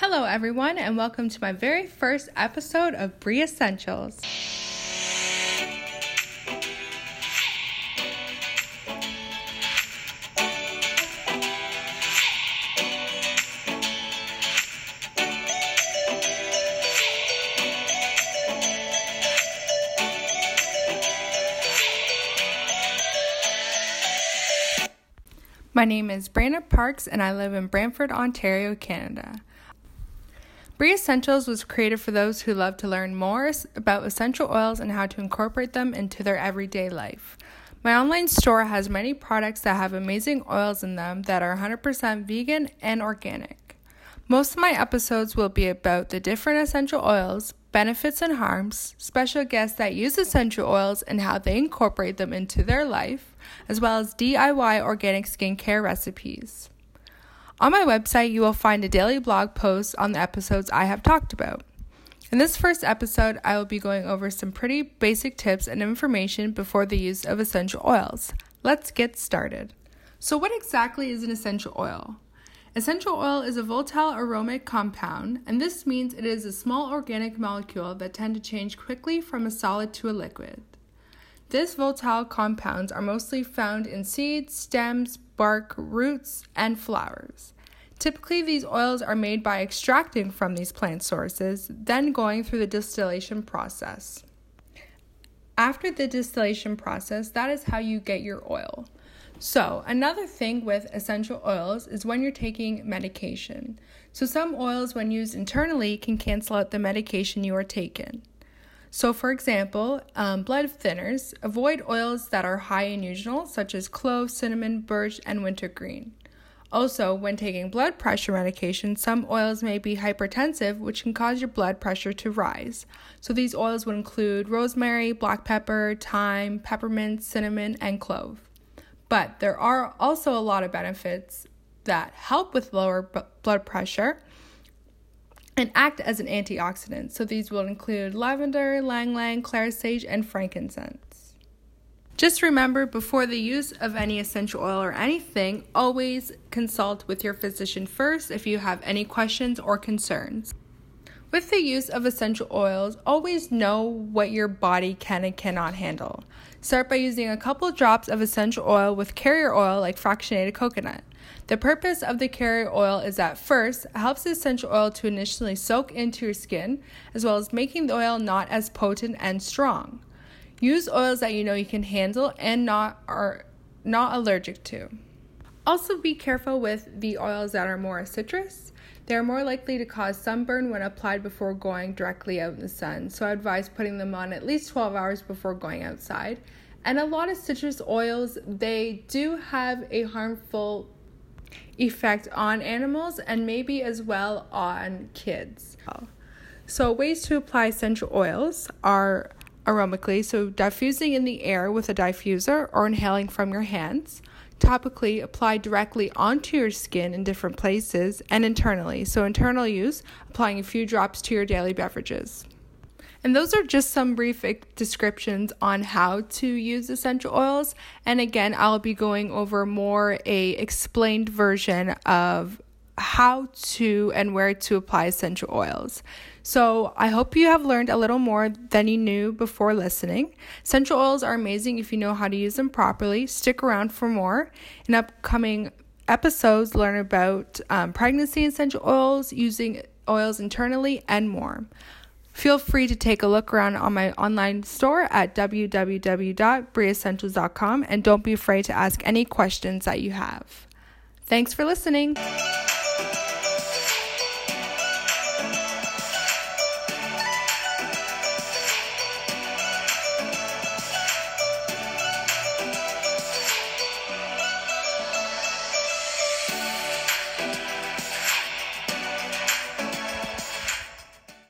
Hello, everyone, and welcome to my very first episode of Brie Essentials. My name is Brandon Parks, and I live in Brantford, Ontario, Canada. Brie Essentials was created for those who love to learn more about essential oils and how to incorporate them into their everyday life. My online store has many products that have amazing oils in them that are 100% vegan and organic. Most of my episodes will be about the different essential oils, benefits and harms, special guests that use essential oils and how they incorporate them into their life, as well as DIY organic skincare recipes. On my website, you will find a daily blog post on the episodes I have talked about. In this first episode, I will be going over some pretty basic tips and information before the use of essential oils. Let's get started. So, what exactly is an essential oil? Essential oil is a volatile aromatic compound, and this means it is a small organic molecule that tend to change quickly from a solid to a liquid. This volatile compounds are mostly found in seeds, stems, bark, roots, and flowers. Typically, these oils are made by extracting from these plant sources, then going through the distillation process. After the distillation process, that is how you get your oil. So, another thing with essential oils is when you're taking medication. So, some oils, when used internally, can cancel out the medication you are taking. So, for example, um, blood thinners avoid oils that are high in eugenol, such as clove, cinnamon, birch, and wintergreen. Also, when taking blood pressure medication, some oils may be hypertensive, which can cause your blood pressure to rise. So, these oils would include rosemary, black pepper, thyme, peppermint, cinnamon, and clove. But there are also a lot of benefits that help with lower b- blood pressure and act as an antioxidant. So these will include lavender, ylang ylang, clary sage, and frankincense. Just remember before the use of any essential oil or anything, always consult with your physician first if you have any questions or concerns. With the use of essential oils, always know what your body can and cannot handle. Start by using a couple drops of essential oil with carrier oil like fractionated coconut. The purpose of the carrier oil is that first, it helps the essential oil to initially soak into your skin, as well as making the oil not as potent and strong. Use oils that you know you can handle and not are not allergic to. Also be careful with the oils that are more citrus. They are more likely to cause sunburn when applied before going directly out in the sun, so I advise putting them on at least 12 hours before going outside. And a lot of citrus oils, they do have a harmful effect on animals and maybe as well on kids. Oh. So, ways to apply essential oils are aromically, so diffusing in the air with a diffuser or inhaling from your hands topically applied directly onto your skin in different places, and internally. So, internal use, applying a few drops to your daily beverages. And those are just some brief descriptions on how to use essential oils. And again, I'll be going over more a explained version of how to and where to apply essential oils. So, I hope you have learned a little more than you knew before listening. Essential oils are amazing if you know how to use them properly. Stick around for more. In upcoming episodes, learn about um, pregnancy essential oils, using oils internally, and more. Feel free to take a look around on my online store at www.briessentials.com and don't be afraid to ask any questions that you have. Thanks for listening.